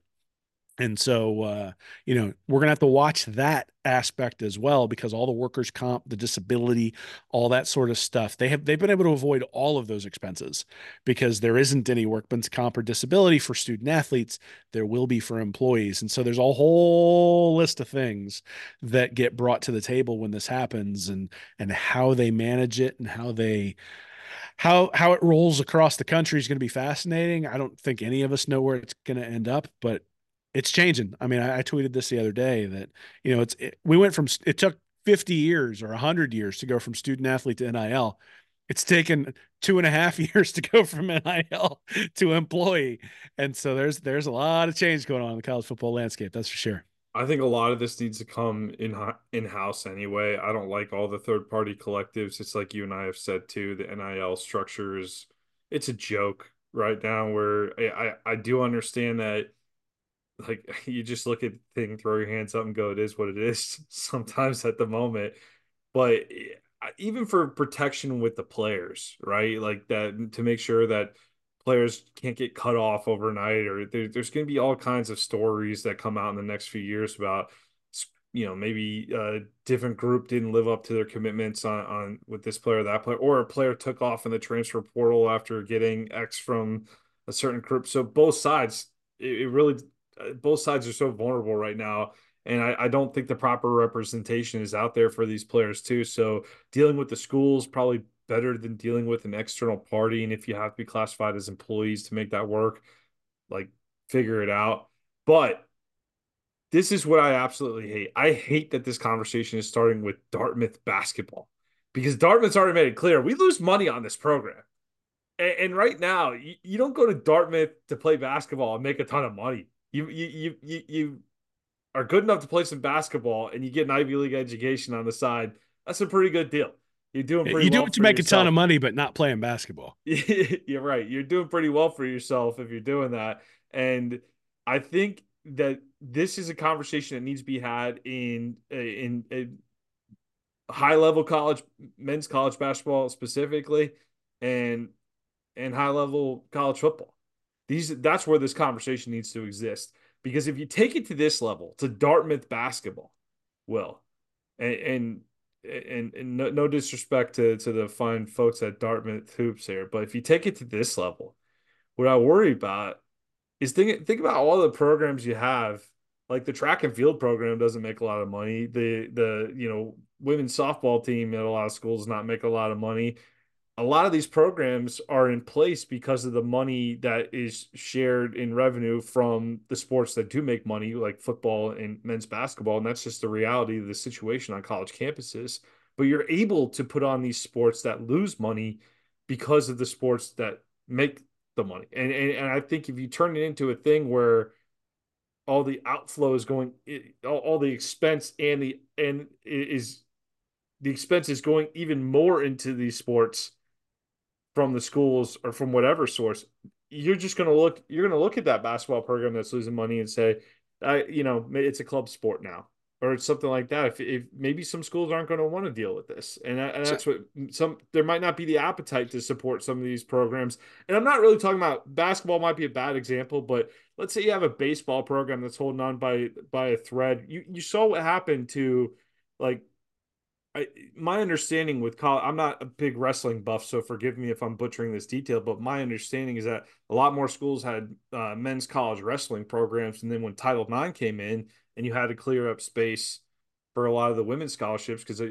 And so, uh, you know, we're going to have to watch that aspect as well because all the workers' comp, the disability, all that sort of stuff, they have they've been able to avoid all of those expenses because there isn't any workman's comp or disability for student athletes. There will be for employees, and so there's a whole list of things that get brought to the table when this happens, and and how they manage it and how they how how it rolls across the country is going to be fascinating. I don't think any of us know where it's going to end up, but it's changing. I mean, I, I, tweeted this the other day that you know it's it, we went from it took 50 years or 100 years to go from student athlete to NIL. It's taken two and a half <laughs> years to go from NIL to employee, and so there's there's a lot of change going on in the college football landscape. That's for sure. I think a lot of this needs to come in in house anyway. I don't like all the third party collectives. It's like you and I have said too. The NIL structure is it's a joke right now. Where I I, I do understand that like <laughs> you just look at the thing, throw your hands up, and go, "It is what it is." <laughs> Sometimes at the moment, but eh, even for protection with the players, right? Like that to make sure that players can't get cut off overnight, or there, there's going to be all kinds of stories that come out in the next few years about you know maybe a different group didn't live up to their commitments on, on with this player or that player or a player took off in the transfer portal after getting x from a certain group so both sides it, it really uh, Uh, both sides are so vulnerable right now. And I, I, don't think the proper representation is out there for these players too. So dealing with the schools probably better than dealing with an external party. And if you have to be classified as employees to make that work, like figure it out. But this is what I absolutely hate. I hate that this conversation is starting with Dartmouth basketball because Dartmouth's already made it clear we lose money on this program. And, and right now, you, you don't go to Dartmouth to play basketball and make a ton of money you you you you are good enough to play some basketball and you get an Ivy League education on the side, that's a pretty good deal. You're doing pretty you do well it to make yourself. a ton of money, but not playing basketball. <laughs> You're right. You're doing pretty well for yourself if you're doing that. And I think that this is a conversation that needs to be had in in, in high level college men's college basketball specifically and and high level college football these that's where this conversation needs to exist. Because if you take it to this level, to Dartmouth basketball, will, and and and, and no, no, disrespect to, to the fine folks at Dartmouth hoops here, but if you take it to this level, what I worry about is think think about all the programs you have. Like the track and field program doesn't make a lot of money. The the you know women's softball team at a lot of schools not make a lot of money a lot of these programs are in place because of the money that is shared in revenue from the sports that do make money, like football and men's basketball. And that's just the reality of the situation on college campuses. But you're able to put on these sports that lose money because of the sports that make the money. And, and, and I think if you turn it into a thing where all the outflow is going, all, all the expense and the, and is the expense is going even more into these sports from the schools or from whatever source, you're just going to look, you're going to look at that basketball program that's losing money and say, I, you know, it's a club sport now or it's something like that. If, if maybe some schools aren't going to want to deal with this, and, and that's what mm, some there might not be the appetite to support some of these programs. And I'm not really talking about basketball. Might be a bad example, but let's say you have a baseball program that's holding on by by a thread. You you saw what happened to like I, my understanding with college, I'm not a big wrestling buff, so forgive me if I'm butchering this detail, but my understanding is that a lot more schools had uh, men's college wrestling programs. And then when Title IX came in and you had to clear up space for a lot of the women's scholarships, because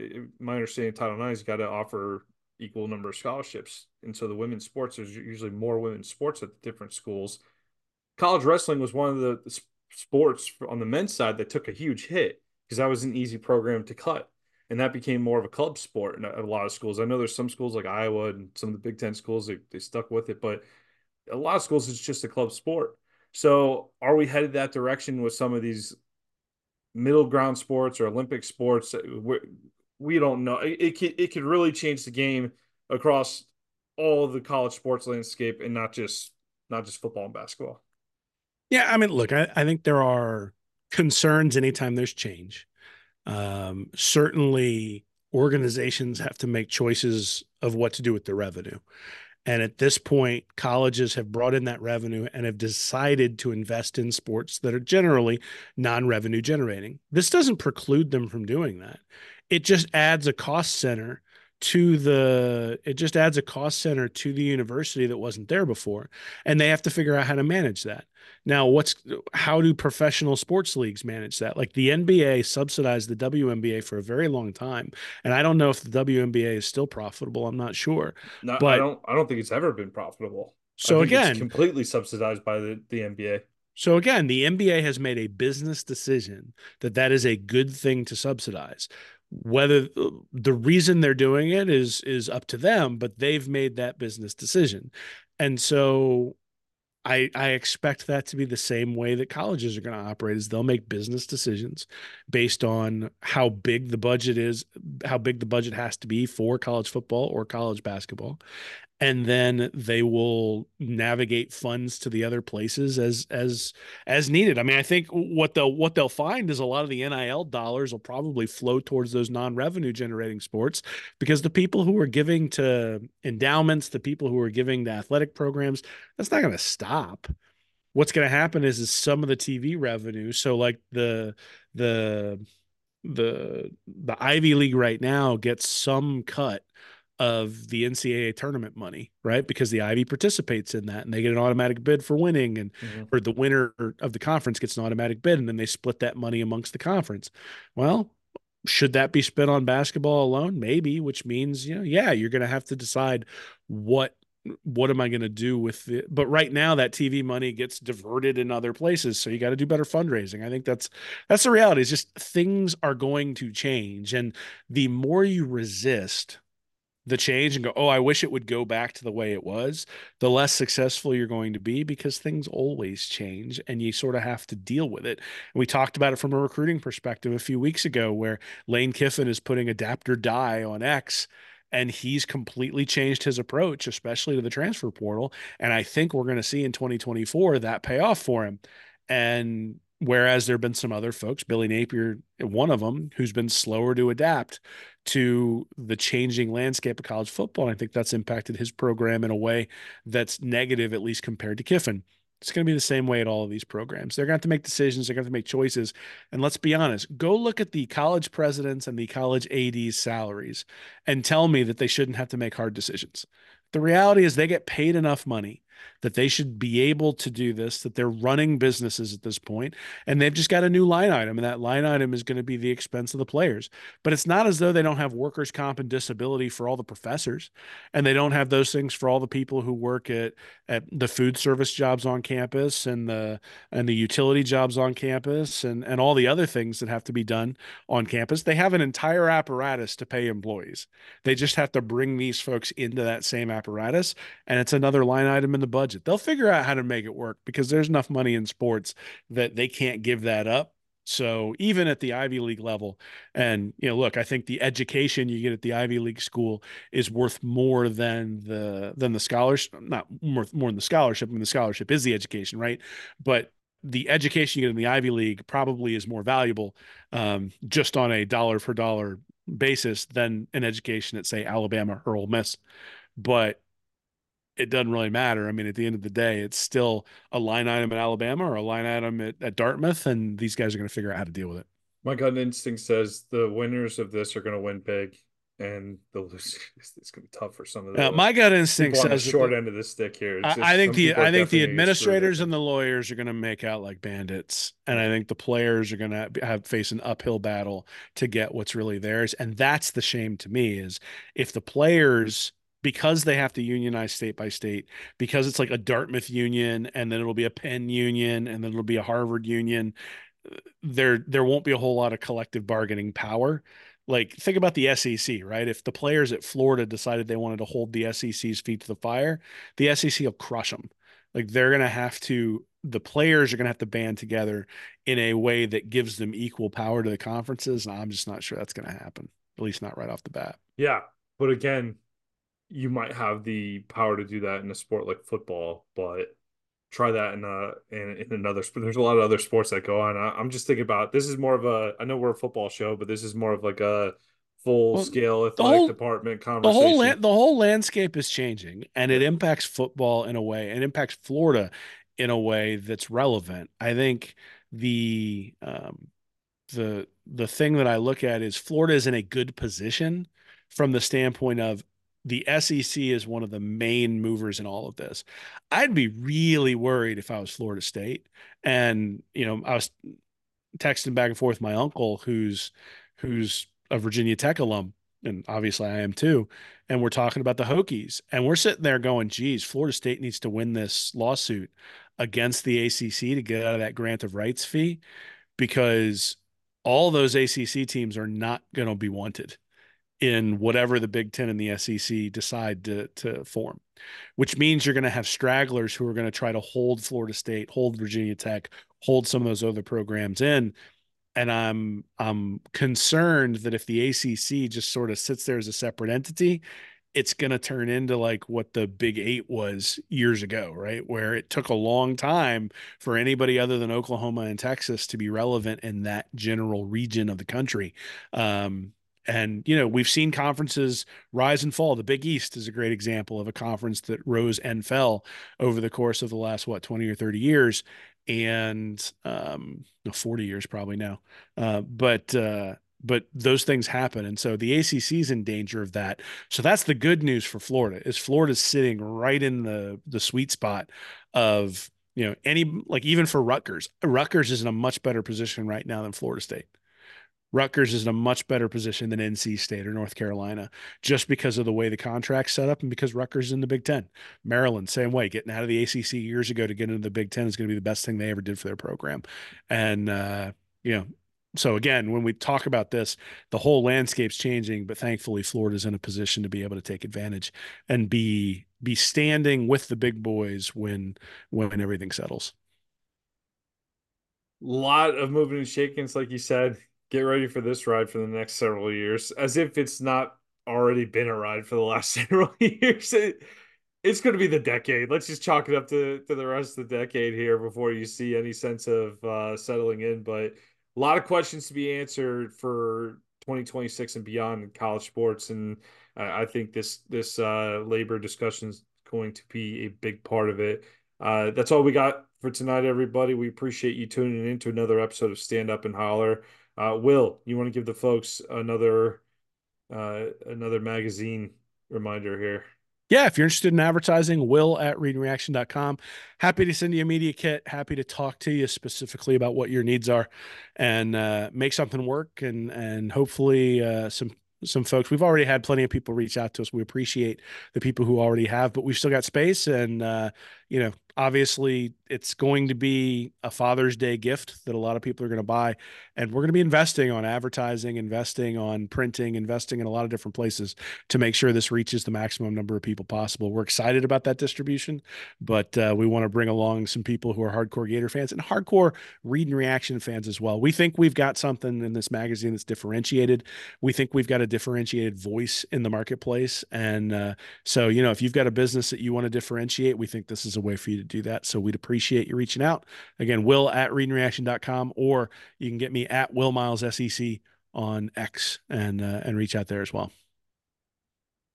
my understanding Title IX has got to offer equal number of scholarships. And so the women's sports, there's usually more women's sports at the different schools. college wrestling was one of the sports on the men's side that took a huge hit because that was an easy program to cut. And that became more of a club sport in a, lot of schools. I know there's some schools like Iowa and some of the Big Ten schools, they, they stuck with it, but a lot of schools, it's just a club sport. So are we headed that direction with some of these middle ground sports or Olympic sports? Uh, We're, we don't know. It, it could, it could really change the game across all the college sports landscape and not just not just football and basketball. Yeah, I mean, look, I, I think there are concerns anytime there's change. Um, certainly, organizations have to make choices of what to do with the revenue. And at this point, colleges have brought in that revenue and have decided to invest in sports that are generally non revenue generating. This doesn't preclude them from doing that. It just adds a cost center to the it just adds a cost center to the university that wasn't there before and they have to figure out how to manage that. Now what's how do professional sports leagues manage that? Like the nba subsidized the WNBA for a very long time and i don't know if the WNBA is still profitable i'm not sure no, but i don't i don't think it's ever been profitable. So again completely subsidized by the, the nba so again, the NBA has made a business decision that that is a good thing to subsidize whether the reason they're doing it is is up to them but they've made that business decision. And so I, I expect that to be the same way that colleges are going to operate is they'll make business decisions based on how big the budget is how big the budget has to be for college football or college basketball and then they will navigate funds to the other places as as as needed. I mean, I think what they'll what they'll find is a lot of the NIL dollars will probably flow towards those non-revenue generating sports because the people who are giving to endowments, the people who are giving to athletic programs, that's not going to stop. What's going to happen is is some of the TV revenue, so like the the the the Ivy League right now gets some cut of the NCAA tournament money, right? Because the Ivy participates in that and they get an automatic bid for winning and mm-hmm. or the winner of the conference gets an automatic bid and then they split that money amongst the conference. Well, should that be spent on basketball alone? Maybe, which means, you know, yeah, you're going to have to decide what what am I going to do with it? But right now, that TV money gets diverted in other places, so you got to do better fundraising. I think that's that's the reality. Is just things are going to change, and the more you resist the change and go, oh, I wish it would go back to the way it was, the less successful you're going to be because things always change and you sort of have to deal with it. And we talked about it from a recruiting perspective a few weeks ago where Lane Kiffin is putting adapt or die on X and he's completely changed his approach, especially to the transfer portal. And I think we're going to see in 2024 that pay off for him. And whereas there have been some other folks, Billy Napier, one of them, who's been slower to adapt to the changing landscape of college football. And I think that's impacted his program in a way that's negative, at least compared to Kiffin. It's going to be the same way at all of these programs. They're going to have to make decisions. They're going to have to make choices. And let's be honest, go look at the college presidents and the college ADs' salaries and tell me that they shouldn't have to make hard decisions. The reality is they get paid enough money that they should be able to do this, that they're running businesses at this point, and they've just got a new line item, and that line item is going to be the expense of the players. But it's not as though they don't have workers' comp and disability for all the professors, and they don't have those things for all the people who work at at the food service jobs on campus and the and the utility jobs on campus and and all the other things that have to be done on campus. They have an entire apparatus to pay employees. They just have to bring these folks into that same apparatus, and it's another line item in the budget. They'll figure out how to make it work because there's enough money in sports that they can't give that up. So even at the Ivy League level, and you know, look, I think the education you get at the Ivy League school is worth more than the than the scholarship. Not more more than the scholarship. I mean, the scholarship is the education, right? But the education you get in the Ivy League probably is more valuable um, just on a dollar for dollar basis than an education at say Alabama or Ole Miss. But it doesn't really matter. I mean, at the end of the day, it's still a line item at Alabama or a line item at, at Dartmouth, and these guys are going to figure out how to deal with it. My gut instinct says the winners of this are going to win big, and the losers <laughs> it's going to be tough for some of them. Uh, my gut instinct says the short the, end of the stick here. I, I, think the I think the administrators and the lawyers are going to make out like bandits, and I think the players are going to have face an uphill battle to get what's really theirs, and that's the shame to me is if the players because they have to unionize state by state, because it's like a Dartmouth union and then it'll be a Penn union and then it'll be a Harvard union, uh, there there won't be a whole lot of collective bargaining power. Like think about the SEC, right? If the players at Florida decided they wanted to hold the SEC's feet to the fire, the SEC will crush them. Like they're going to have to the players are going to have to band together in a way that gives them equal power to the conferences and I'm just not sure that's going to happen. At least not right off the bat. Yeah, but again, you might have the power to do that in a sport like football, but try that in a in, in another sport. There's a lot of other sports that go on. I, am just thinking about this is more of a. I know we're a football show, but this is more of like a full well, scale athletic whole, department conversation. The whole la- the whole landscape is changing, and it impacts football in a way, and impacts Florida in a way that's relevant. I think the um, the the thing that I look at is Florida is in a good position from the standpoint of the SEC is one of the main movers in all of this. I'd be really worried if I was Florida State. And, you know, I was texting back and forth my uncle who's who's a Virginia Tech alum, and obviously I am too. And we're talking about the Hokies. And we're sitting there going, geez, Florida State needs to win this lawsuit against the ACC to get out of that grant of rights fee because all those ACC teams are not going to be wanted in whatever the Big Ten and the SEC decide to, to form, which means you're going to have stragglers who are going to try to hold Florida State, hold Virginia Tech, hold some of those other programs in. And I'm I'm concerned that if the ACC just sort of sits there as a separate entity, it's going to turn into like what the Big Eight was years ago, right? Where it took a long time for anybody other than Oklahoma and Texas to be relevant in that general region of the country. Um, and you know we've seen conferences rise and fall. The big east is a great example of a conference that rose and fell over the course of the last what 20 or 30 years and um 40 years probably now. Uh, but uh, but those things happen. And so the ACC is in danger of that. So that's the good news for Florida is Florida's sitting right in the the sweet spot of you know any like even for Rutgers Rutgers is in a much better position right now than Florida State Rutgers is in a much better position than NC State or North Carolina just because of the way the contract's set up and because Rutgers is in the Big Ten. Maryland, same way. Getting out of the ACC years ago to get into the Big Ten is going to be the best thing they ever did for their program. And, uh, you know, so again, when we talk about this, the whole landscape's changing, but thankfully Florida's in a position to be able to take advantage and be be standing with the big boys when when everything settles. A lot of moving and shakings, like you said get ready for this ride for the next several years, as if it's not already been a ride for the last <laughs> several years. It, it's going to be the decade. Let's just chalk it up to, to the rest of the decade here before you see any sense of uh, settling in. But a lot of questions to be answered for 2026 and beyond in college sports, and I, I think this this uh, labor discussion is going to be a big part of it. Uh, that's all we got for tonight, everybody. We appreciate you tuning in to another episode of Stand Up and Holler. Uh, Will, you want to give the folks another uh, another magazine reminder here? Yeah, if you're interested in advertising, will at readandreaction.com. Happy to send you a media kit. Happy to talk to you specifically about what your needs are and uh, make something work and and hopefully uh, some some folks. We've already had plenty of people reach out to us. We appreciate the people who already have, but we've still got space and uh, you know, obviously it's going to be a father's day gift that a lot of people are going to buy and we're going to be investing on advertising investing on printing investing in a lot of different places to make sure this reaches the maximum number of people possible. We're excited about that distribution but uh, we want to bring along some people who are hardcore gator fans and hardcore read and reaction fans as well. We think we've got something in this magazine that's differentiated. We think we've got a differentiated voice in the marketplace and uh, so you know if you've got a business that you want to differentiate we think this is a way for you to do that so we'd appreciate you reaching out. Again, will at readandreaction.com, or you can get me at Will Miles SEC on X and uh, and reach out there as well.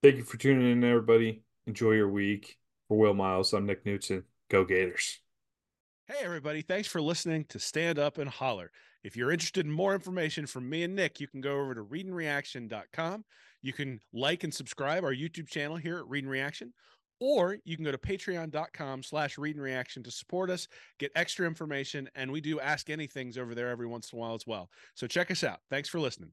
Thank you for tuning in, everybody. Enjoy your week. For Will Miles, I'm Nick Knudsen. Go Gators. Hey, everybody. Thanks for listening to Stand Up and Holler. If you're interested in more information from me and Nick, you can go over to readandreaction.com. You can like and subscribe our YouTube channel here at Read and Reaction, or you can go to patreon.com slash read and reaction to support us get extra information and we do ask anythings over there every once in a while as well. So check us out. Thanks for listening